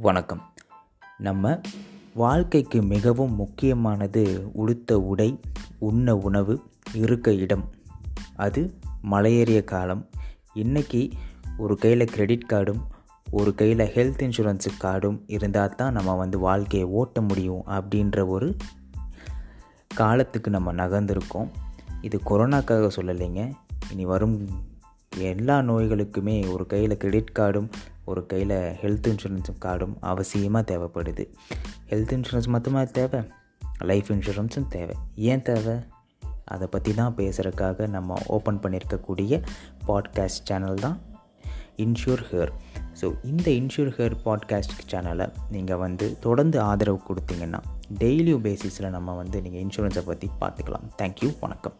வணக்கம். நம்ம வாழ்க்கைக்கு மிகவும் முக்கியமானது உடுத்த உடை உண்ண உணவு இருக்க இடம். அது மலையேறிய காலம். இன்றைக்கி ஒரு கையில் கிரெடிட் கார்டும் ஒரு கையில் ஹெல்த் இன்சூரன்ஸு கார்டும் இருந்தால் தான் நம்ம வந்து வாழ்க்கையை ஓட்ட முடியும் அப்படின்ற ஒரு காலத்துக்கு நம்ம நகர்ந்துருக்கோம். இது கொரோனாக்காக சொல்லலைங்க. இனி வரும் எல்லா நோய்களுக்குமே ஒரு கையில் கிரெடிட் கார்டும் ஒரு கையில் ஹெல்த் இன்சூரன்ஸ் கார்டும் அவசியமாக தேவைப்படுது. ஹெல்த் இன்சூரன்ஸ் மட்டுமா தேவை? லைஃப் இன்சூரன்ஸும் தேவை. ஏன் தேவை? அதை பற்றி தான் பேசுகிறதுக்காக நம்ம ஓப்பன் பண்ணியிருக்கக்கூடிய பாட்காஸ்ட் சேனல் தான் இன்ஷூர் ஹேர் ஸோ இந்த இன்ஷூர் ஹேர் பாட்காஸ்ட் சேனலை நீங்கள் வந்து தொடர்ந்து ஆதரவு கொடுத்தீங்கன்னா டெய்லியும் பேசிஸில் நம்ம வந்து நீங்கள் இன்சூரன்ஸை பற்றி பார்த்துக்கலாம். தேங்க்யூ வணக்கம்.